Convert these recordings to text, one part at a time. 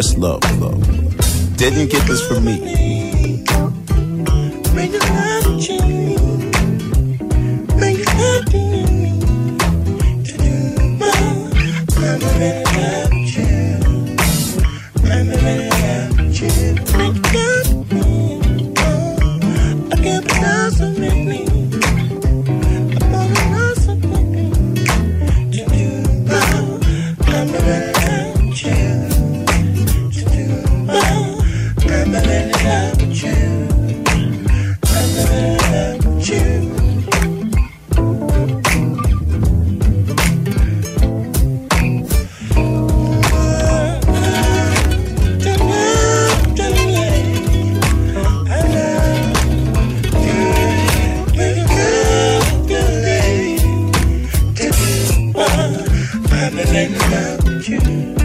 Much love. love. Didn't get this from me Thank love you.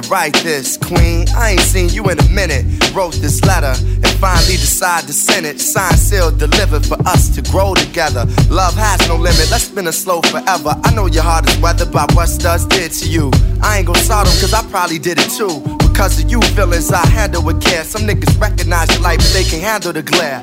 To write this. Queen, I ain't seen you in a minute. Wrote this letter and finally decided to send it. Signed, sealed, delivered for us to grow together. Love has no limit, let's spin a slow forever. I know your heart is weathered by what studs did to you. I ain't gon' them cause I probably did it too. Because of you feelings I handle with care. Some niggas recognize your light, but they can't handle the glare.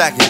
Second.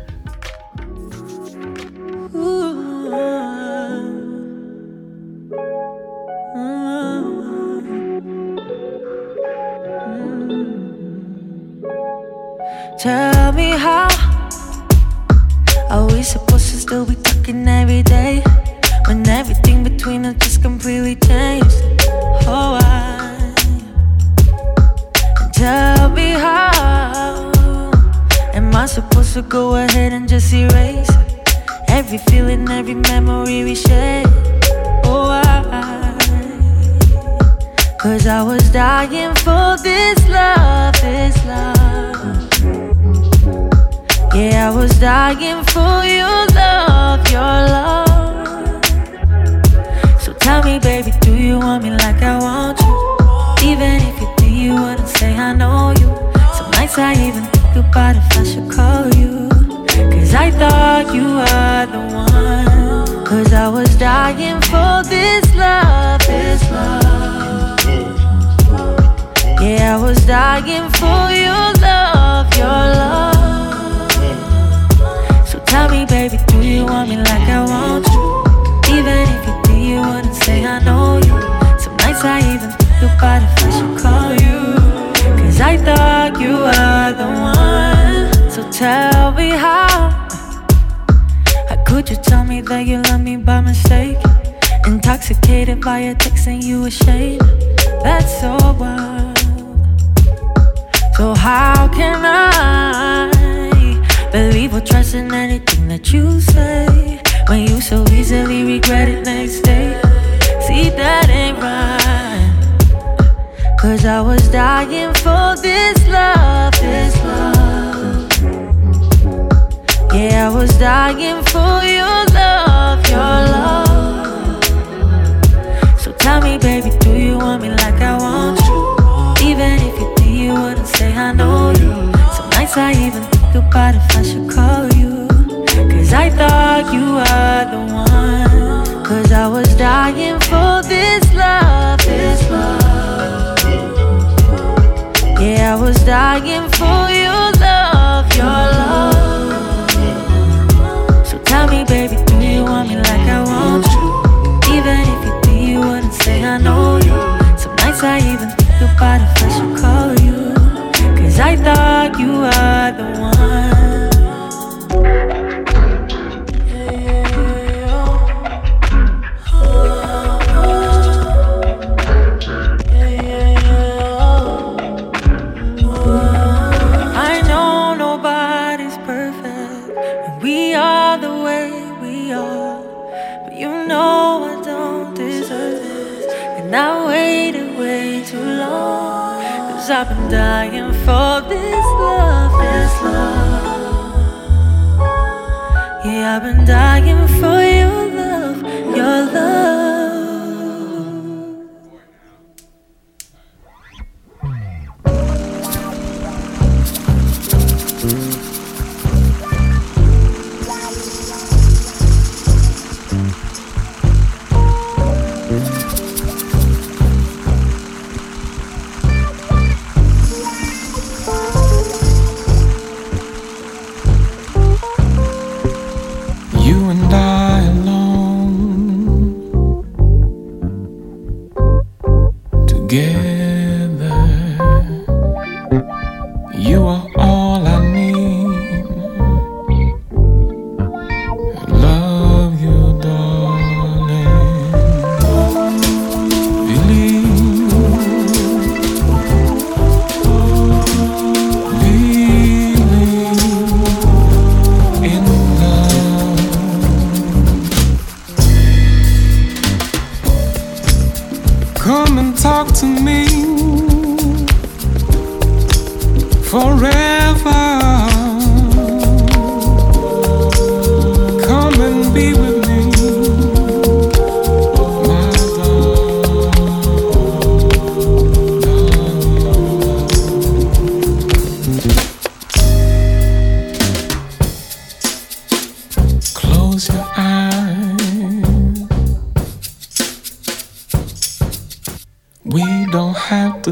Nights I even think about if I should call you. Cause I thought you were the one. Cause I was dying for this love, this love. Yeah, I was dying for your love, your love. So tell me, baby, do you want me like I want you? Even if you do, you wouldn't say I know you. Some nights I even think about if I should call you. I thought you were the one. So tell me how. How could you tell me that you love me by mistake? Intoxicated by your text and you ashamed. That's so wild. So how can I believe or trust in anything that you say when you so easily regret it next day? See that ain't right. Cause I was dying for this love, this love. Yeah, I was dying for your love, your love. So tell me, baby, do you want me like I want you? Even if you do, you wouldn't say I know you. Some nights I even think about if I should call you. Cause I thought you were the one. Cause I was dying for this love, this love. Yeah, I was dying for your love, your love. So tell me, baby, do you want me like I want you? Even if you do, you wouldn't say I know you. Some nights I even think about if I should call you. Cause I thought you were the one.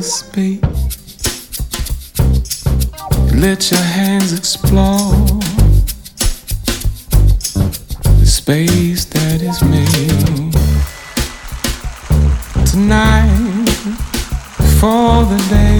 Speak. Let your hands explore the space that is made tonight. Before the day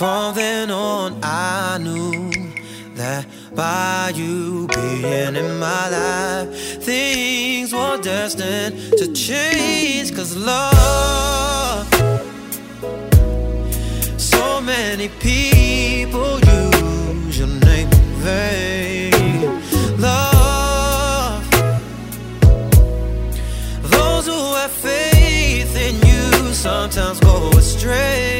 From then on I knew that by you being in my life, things were destined to change. Cause love, so many people use your name in vain. Love, those who have faith in you sometimes go astray.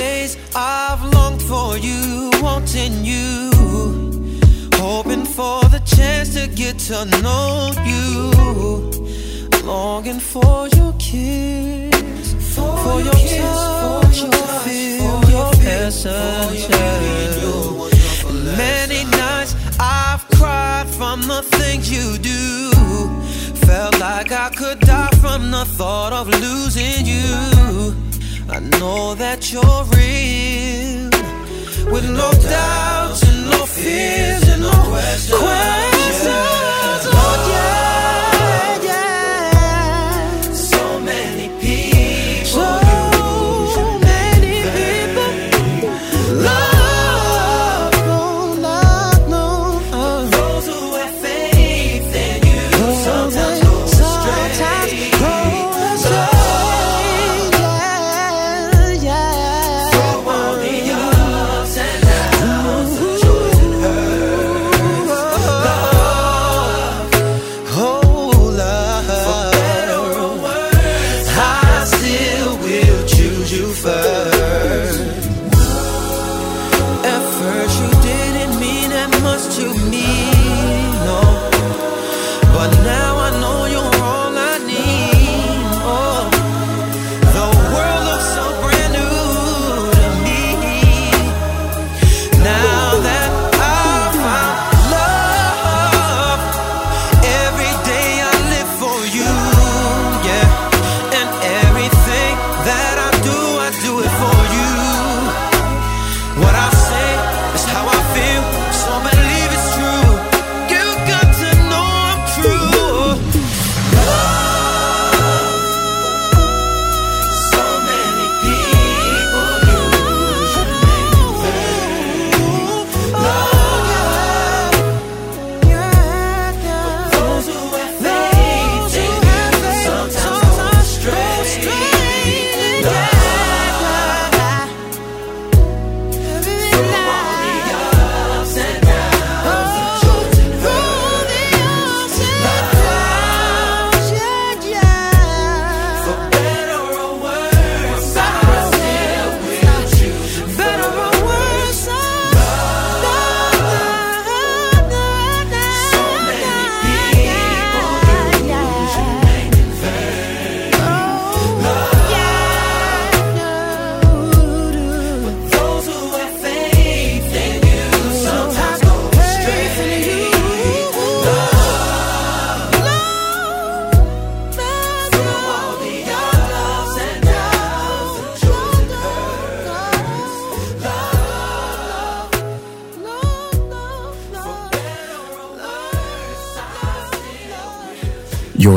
Days I've longed for you, wanting you, hoping for the chance to get to know you, longing for your kiss, for, your touch, for your feel, for your presence. Many nights I've cried from the things you do. Felt like I could die from the thought of losing you. I know that you're real, with no doubts and no fears and no questions. Oh, yeah,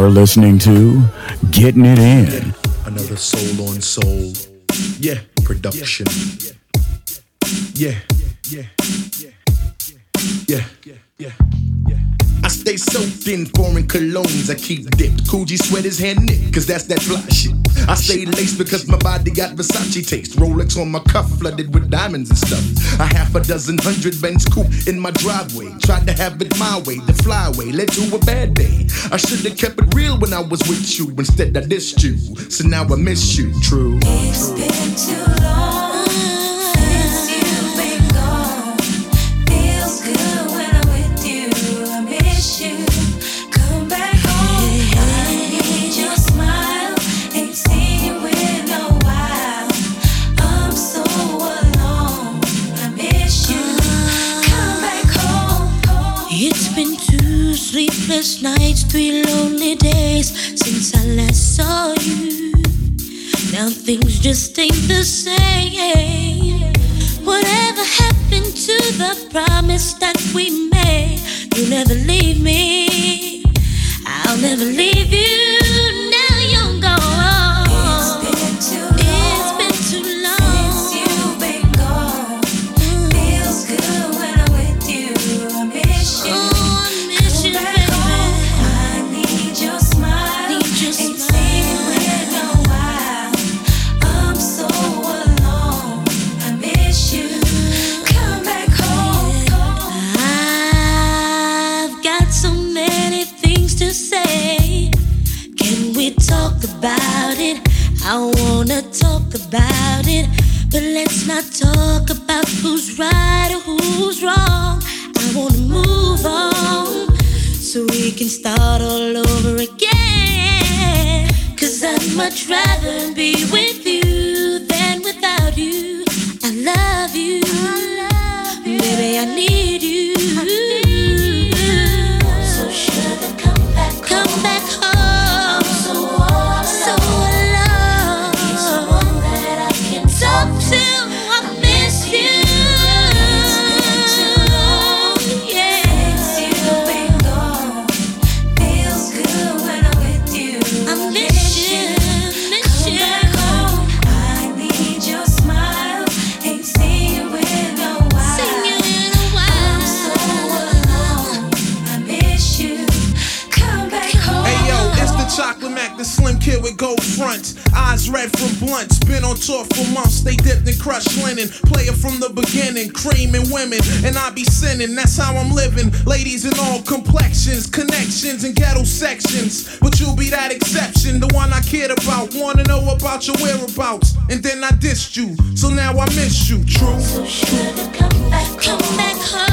You're listening to Getting It In. Another soul on soul. Yeah, production. Yeah, yeah, yeah, yeah. I stay soaked in foreign colognes. I keep dipped. Coogi sweaters hand knit, cause that's that fly shit. I stay laced because my body got Versace taste. Rolex on my cuff, flooded with diamonds and stuff. A half a dozen hundred Benz coupe in my driveway. Tried to have it my way, the flyway led to a bad day. I should have kept it real when I was with you. Instead, I dissed you. So now I miss you, true. Promise that we women, and I be sinning. That's how I'm living. Ladies in all complexions, connections, and ghetto sections. But you'll be that exception, the one I cared about. Wanna know about your whereabouts, and then I dissed you. So now I miss you, true. So come back Come back.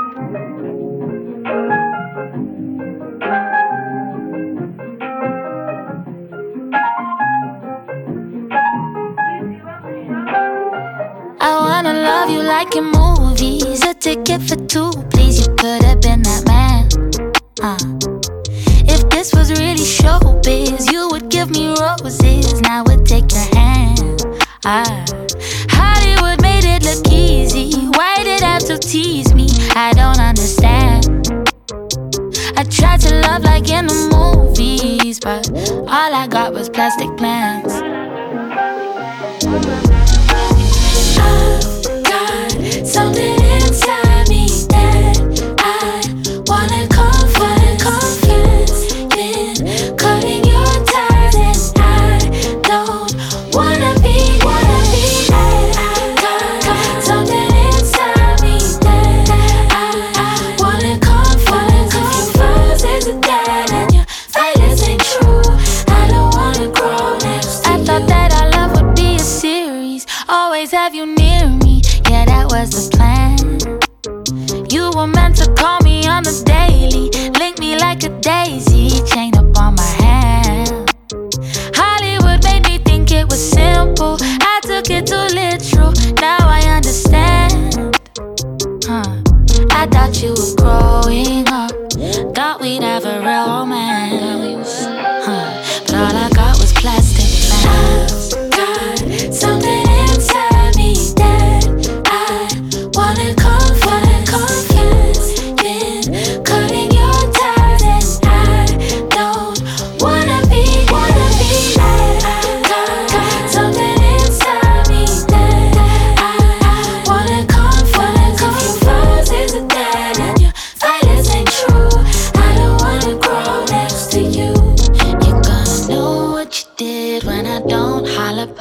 Love you like in movies. A ticket for two, please. You could have been that man. Uh. If this was really showbiz, you would give me roses. and I would take your hand. Ah. Hollywood made it look easy. Why did have to tease me? I don't understand. I tried to love like in the movies, but all I got was plastic plans.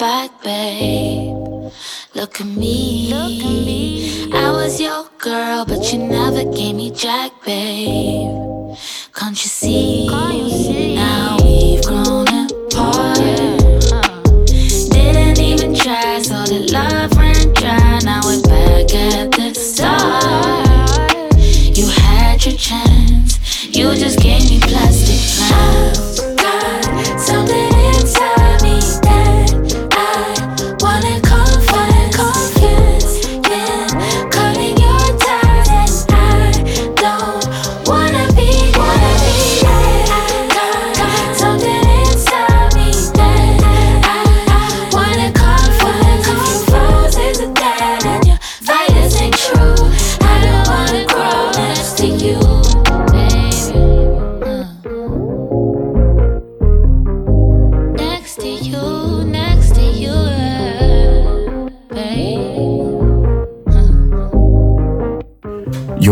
back, babe. Look at me. Look at me. I was your girl, but you never gave me jack, babe. Can't you see? Can't you see? Now we've grown apart. Didn't even try, so the love ran dry. Now we're back at the start. You had your chance, you just gave.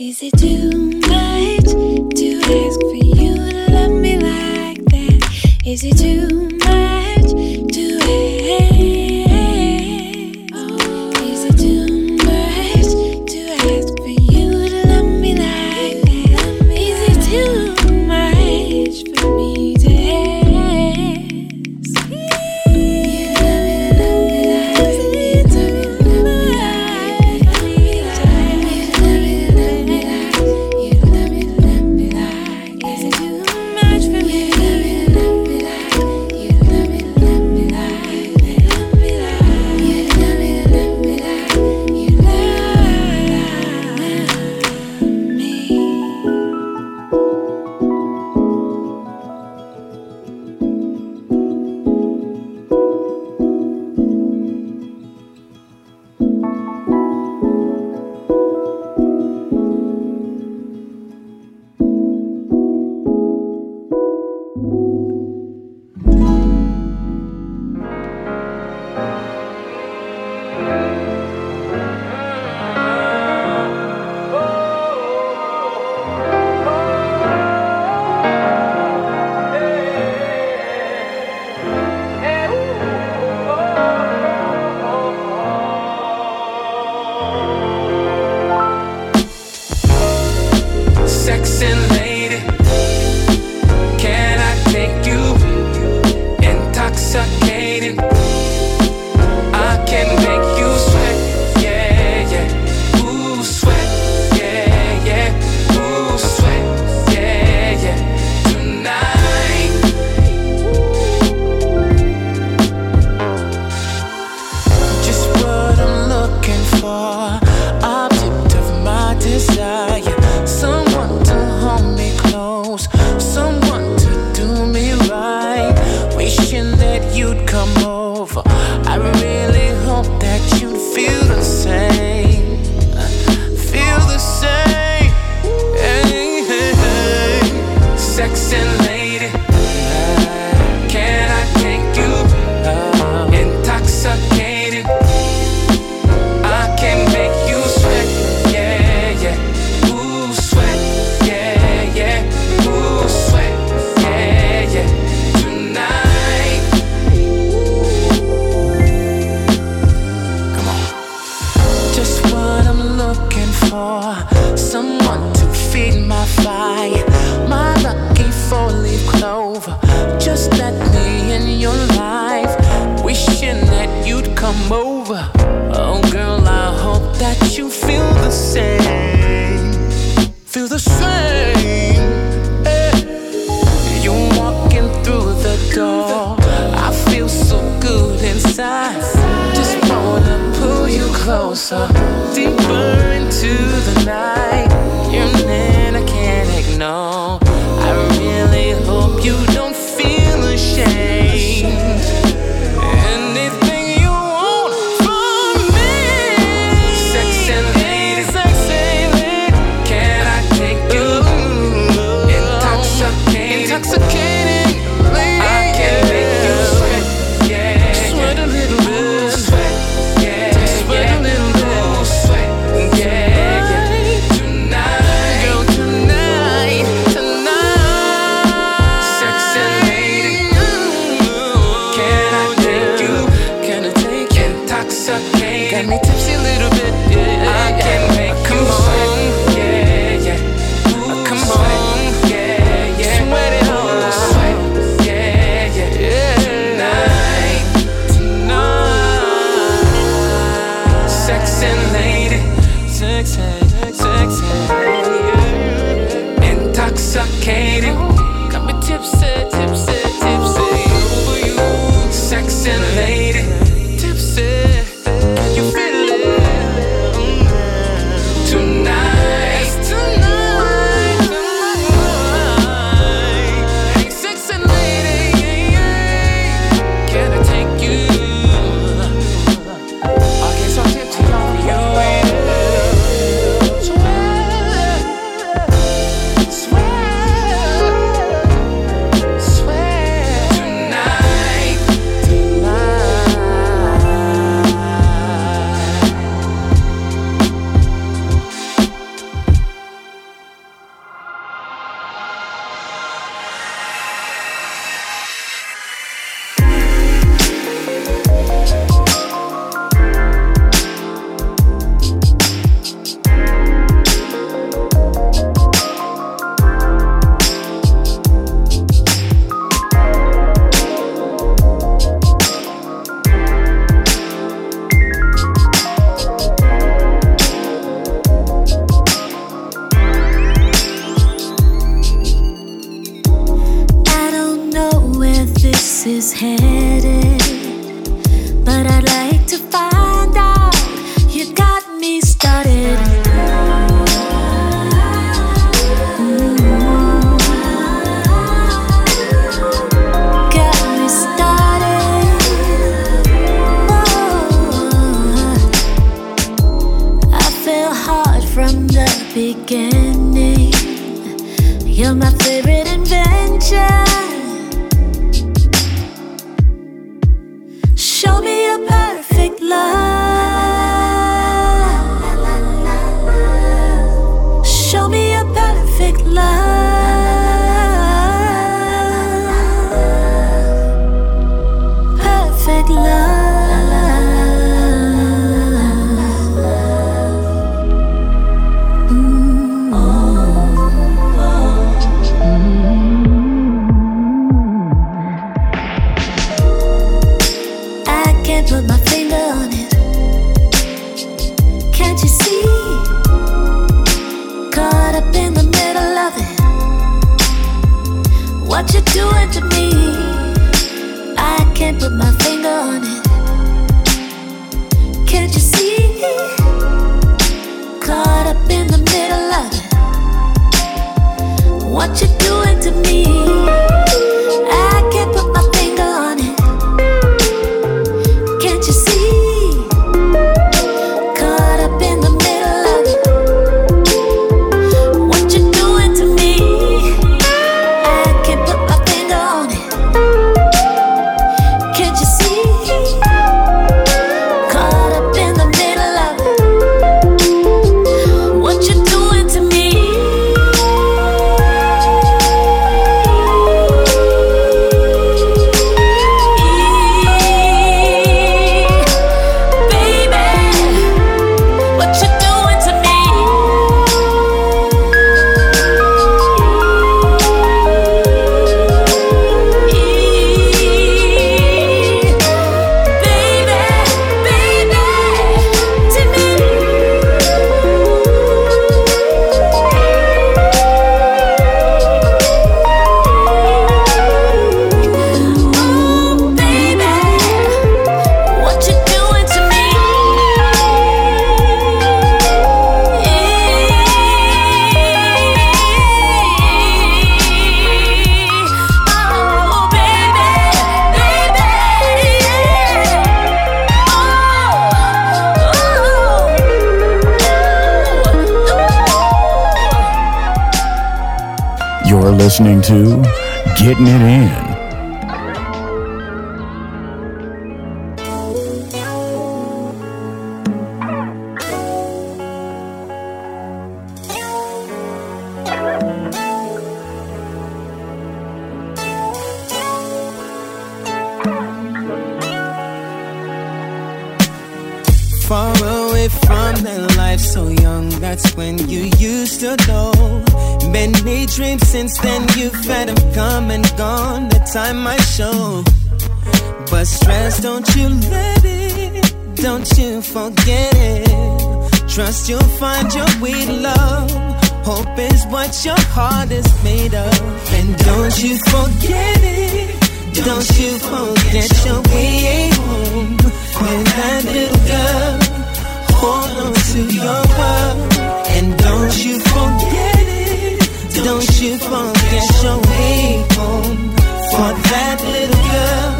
Is it too much to ask for you to love me like that? Is it too much? is headed. But I'd like to find out. You got me started. Mm-hmm. Got me started. I feel hard from the beginning. You're my Getting It In. Don't you forget it. Don't you forget your way home. And that little girl, hold on to your world. And don't you forget it. Don't you forget your way home. For that little girl,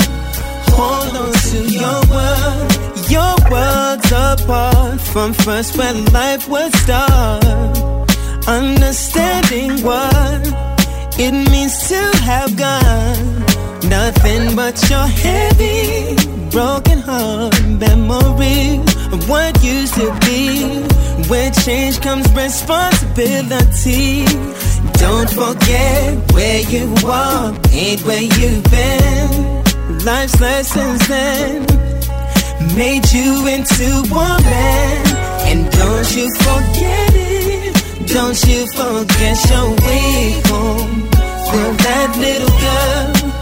hold on to your world. Your world's apart from first where life would start. Understanding what it means to have gone. Nothing but your heavy, broken heart memory of what used to be. When change comes responsibility. Don't forget where you are, ain't where you've been. Life's lessons then made you into a man. And don't you forget it. Don't you forget your way home. For that little girl,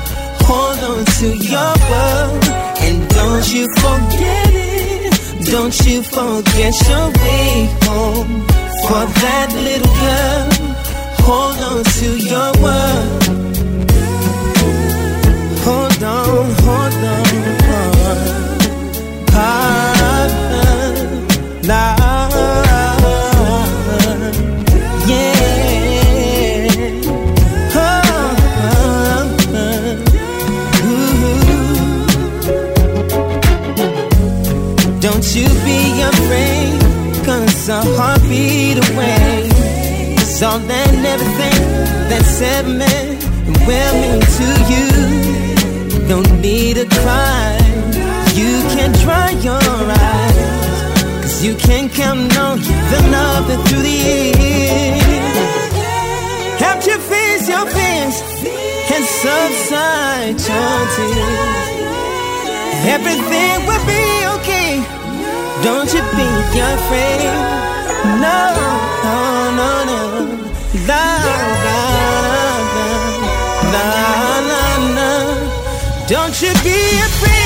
hold on to your world. And don't you forget it. Don't you forget your way home. For that little girl, hold on to your world. Meant and will mean to you. No need to cry, you can dry your eyes, cause you can count on the love that through the years helped you face your fears and subside your tears. Everything will be okay. Don't you be afraid. No, no, no, no. La, Don't you be afraid.